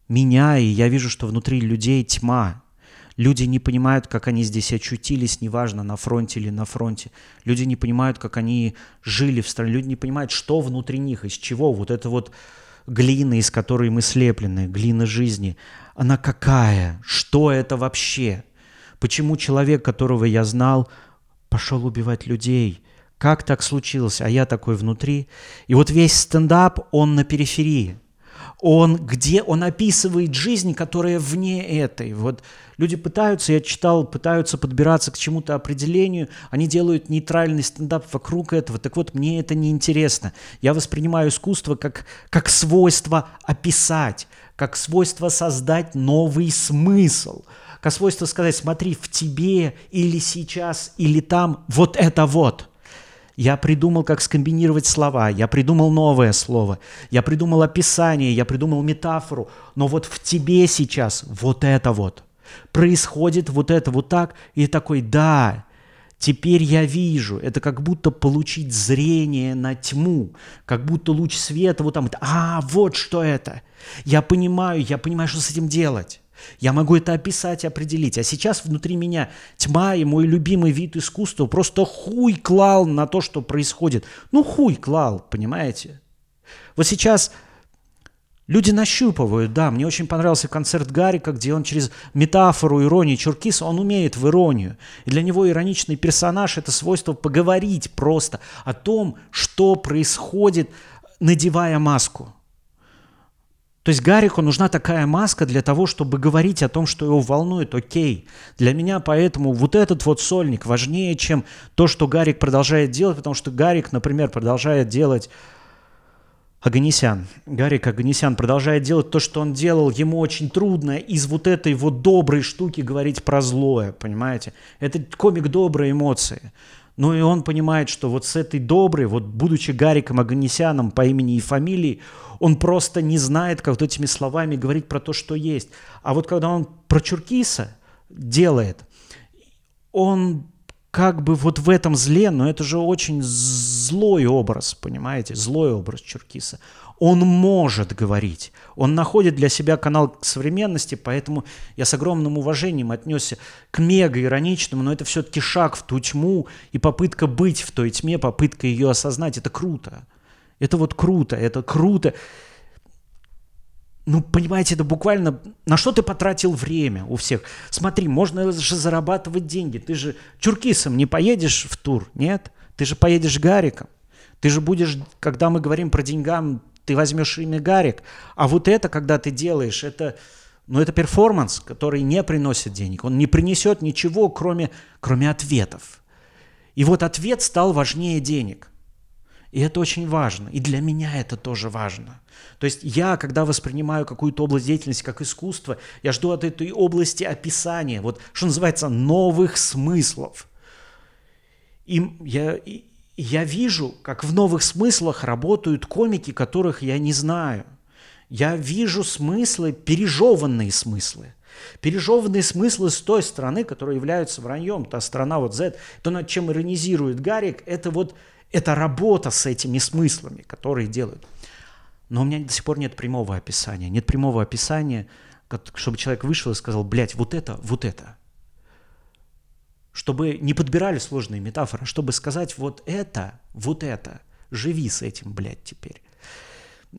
Speaker 1: меня, и я вижу, что внутри людей тьма. Люди не понимают, как они здесь очутились, неважно, на фронте или на фронте. Люди не понимают, как они жили в стране. Люди не понимают, что внутри них, из чего. Вот это вот глина, из которой мы слеплены, глина жизни, она какая? Что это вообще? Почему человек, которого я знал, пошел убивать людей? Как так случилось? А я такой внутри. И вот весь стендап, он на периферии. Он где? Он описывает жизнь, которая вне этой. Вот люди пытаются, я читал, пытаются подбираться к чему-то определению. Они делают нейтральный стендап вокруг этого. Так вот, мне это не интересно. Я воспринимаю искусство как, как свойство описать, как свойство создать новый смысл как свойство сказать, смотри, в тебе или сейчас, или там, вот это вот – я придумал, как скомбинировать слова, я придумал новое слово, я придумал описание, я придумал метафору, но вот в тебе сейчас вот это вот. Происходит вот это вот так, и такой, да, теперь я вижу. Это как будто получить зрение на тьму, как будто луч света вот там, а, вот что это. Я понимаю, я понимаю, что с этим делать. Я могу это описать, определить. А сейчас внутри меня тьма и мой любимый вид искусства просто хуй клал на то, что происходит. Ну, хуй клал, понимаете? Вот сейчас люди нащупывают, да, мне очень понравился концерт Гарика, где он через метафору, иронию Чуркиса, он умеет в иронию. И для него ироничный персонаж – это свойство поговорить просто о том, что происходит, надевая маску – то есть Гарику нужна такая маска для того, чтобы говорить о том, что его волнует. Окей, для меня поэтому вот этот вот сольник важнее, чем то, что Гарик продолжает делать, потому что Гарик, например, продолжает делать Аганесян. Гарик Аганесян продолжает делать то, что он делал. Ему очень трудно из вот этой вот доброй штуки говорить про злое, понимаете? Это комик доброй эмоции. Ну и он понимает, что вот с этой доброй, вот будучи Гариком Аганесяном по имени и фамилии, он просто не знает, как вот этими словами говорить про то, что есть. А вот когда он про Чуркиса делает, он как бы вот в этом зле, но это же очень злой образ, понимаете, злой образ Чуркиса он может говорить. Он находит для себя канал к современности, поэтому я с огромным уважением отнесся к мега-ироничному, но это все-таки шаг в ту тьму и попытка быть в той тьме, попытка ее осознать. Это круто. Это вот круто, это круто. Ну, понимаете, это буквально на что ты потратил время у всех. Смотри, можно же зарабатывать деньги. Ты же чуркисом не поедешь в тур, нет? Ты же поедешь Гариком. Ты же будешь, когда мы говорим про деньгам, ты возьмешь имя Гарик, а вот это, когда ты делаешь, это, ну, это перформанс, который не приносит денег, он не принесет ничего, кроме, кроме ответов. И вот ответ стал важнее денег. И это очень важно. И для меня это тоже важно. То есть я, когда воспринимаю какую-то область деятельности как искусство, я жду от этой области описания, вот что называется, новых смыслов. И я, я вижу, как в новых смыслах работают комики, которых я не знаю. Я вижу смыслы, пережеванные смыслы. Пережеванные смыслы с той стороны, которая является враньем, та страна вот Z, то, над чем иронизирует Гарик, это вот это работа с этими смыслами, которые делают. Но у меня до сих пор нет прямого описания. Нет прямого описания, чтобы человек вышел и сказал, блядь, вот это, вот это – чтобы не подбирали сложные метафоры, а чтобы сказать вот это, вот это, живи с этим, блядь, теперь.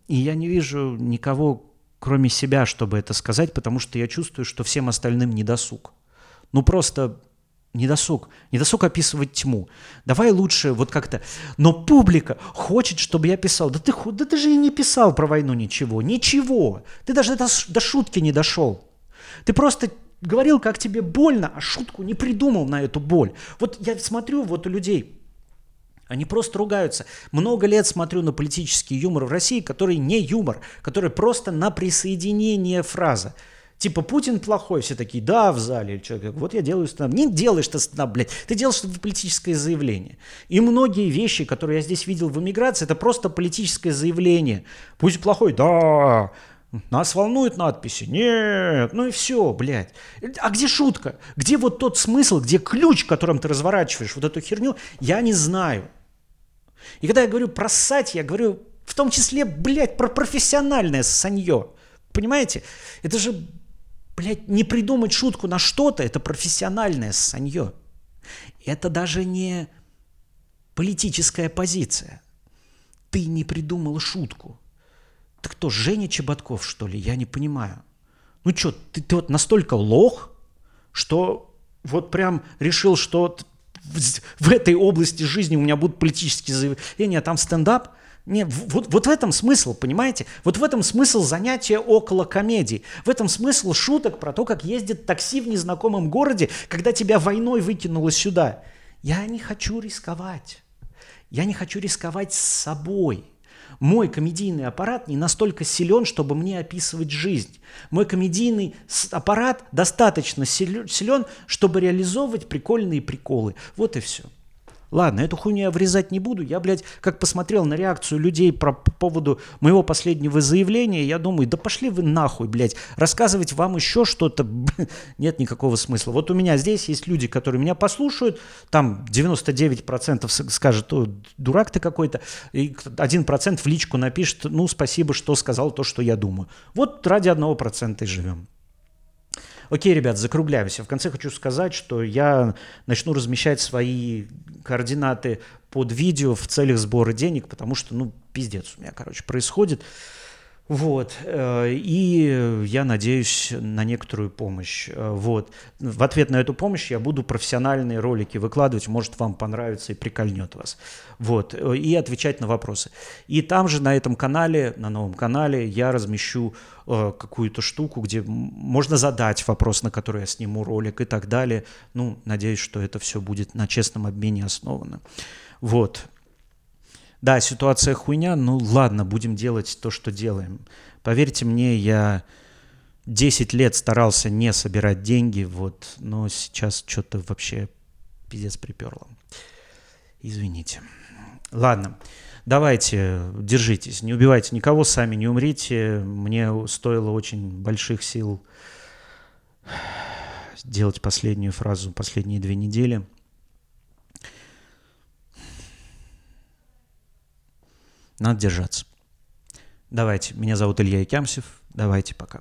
Speaker 1: И я не вижу никого, кроме себя, чтобы это сказать, потому что я чувствую, что всем остальным недосуг. Ну просто недосуг. Недосуг описывать тьму. Давай лучше вот как-то... Но публика хочет, чтобы я писал. Да ты, да ты же и не писал про войну ничего. Ничего. Ты даже до, до шутки не дошел. Ты просто говорил, как тебе больно, а шутку не придумал на эту боль. Вот я смотрю вот у людей, они просто ругаются. Много лет смотрю на политический юмор в России, который не юмор, который просто на присоединение фраза. Типа Путин плохой, все такие, да, в зале. Человек, вот я делаю стендап. Не делаешь ты стендап, блядь. Ты делаешь политическое заявление. И многие вещи, которые я здесь видел в эмиграции, это просто политическое заявление. Путин плохой, да. Нас волнуют надписи? Нет. Ну и все, блядь. А где шутка? Где вот тот смысл, где ключ, которым ты разворачиваешь вот эту херню, я не знаю. И когда я говорю про ссать, я говорю в том числе, блядь, про профессиональное ссанье. Понимаете? Это же, блядь, не придумать шутку на что-то, это профессиональное ссанье. Это даже не политическая позиция. Ты не придумал шутку – ты кто, Женя Чеботков, что ли? Я не понимаю. Ну что, ты, ты вот настолько лох, что вот прям решил, что в, в этой области жизни у меня будут политические заявления, а там стендап? Не, вот, вот в этом смысл, понимаете? Вот в этом смысл занятия около комедии. В этом смысл шуток про то, как ездит такси в незнакомом городе, когда тебя войной выкинуло сюда. Я не хочу рисковать. Я не хочу рисковать с собой мой комедийный аппарат не настолько силен, чтобы мне описывать жизнь. Мой комедийный аппарат достаточно силен, чтобы реализовывать прикольные приколы. Вот и все. Ладно, эту хуйню я врезать не буду. Я, блядь, как посмотрел на реакцию людей про, по поводу моего последнего заявления, я думаю, да пошли вы нахуй, блядь. Рассказывать вам еще что-то нет никакого смысла. Вот у меня здесь есть люди, которые меня послушают, там 99% скажет, о, дурак ты какой-то, и 1% в личку напишет, ну, спасибо, что сказал то, что я думаю. Вот ради одного процента и живем. Окей, ребят, закругляемся. В конце хочу сказать, что я начну размещать свои координаты под видео в целях сбора денег, потому что, ну, пиздец у меня, короче, происходит. Вот. Э, и я надеюсь на некоторую помощь. Э, вот. В ответ на эту помощь я буду профессиональные ролики выкладывать. Может, вам понравится и прикольнет вас. Вот. Э, и отвечать на вопросы. И там же на этом канале, на новом канале, я размещу какую-то штуку, где можно задать вопрос, на который я сниму ролик и так далее. Ну, надеюсь, что это все будет на честном обмене основано. Вот. Да, ситуация хуйня, ну ладно, будем делать то, что делаем. Поверьте мне, я 10 лет старался не собирать деньги, вот, но сейчас что-то вообще пиздец приперло. Извините. Ладно, давайте, держитесь, не убивайте никого, сами не умрите. Мне стоило очень больших сил делать последнюю фразу последние две недели. Надо держаться. Давайте. Меня зовут Илья Икямсев. Давайте пока.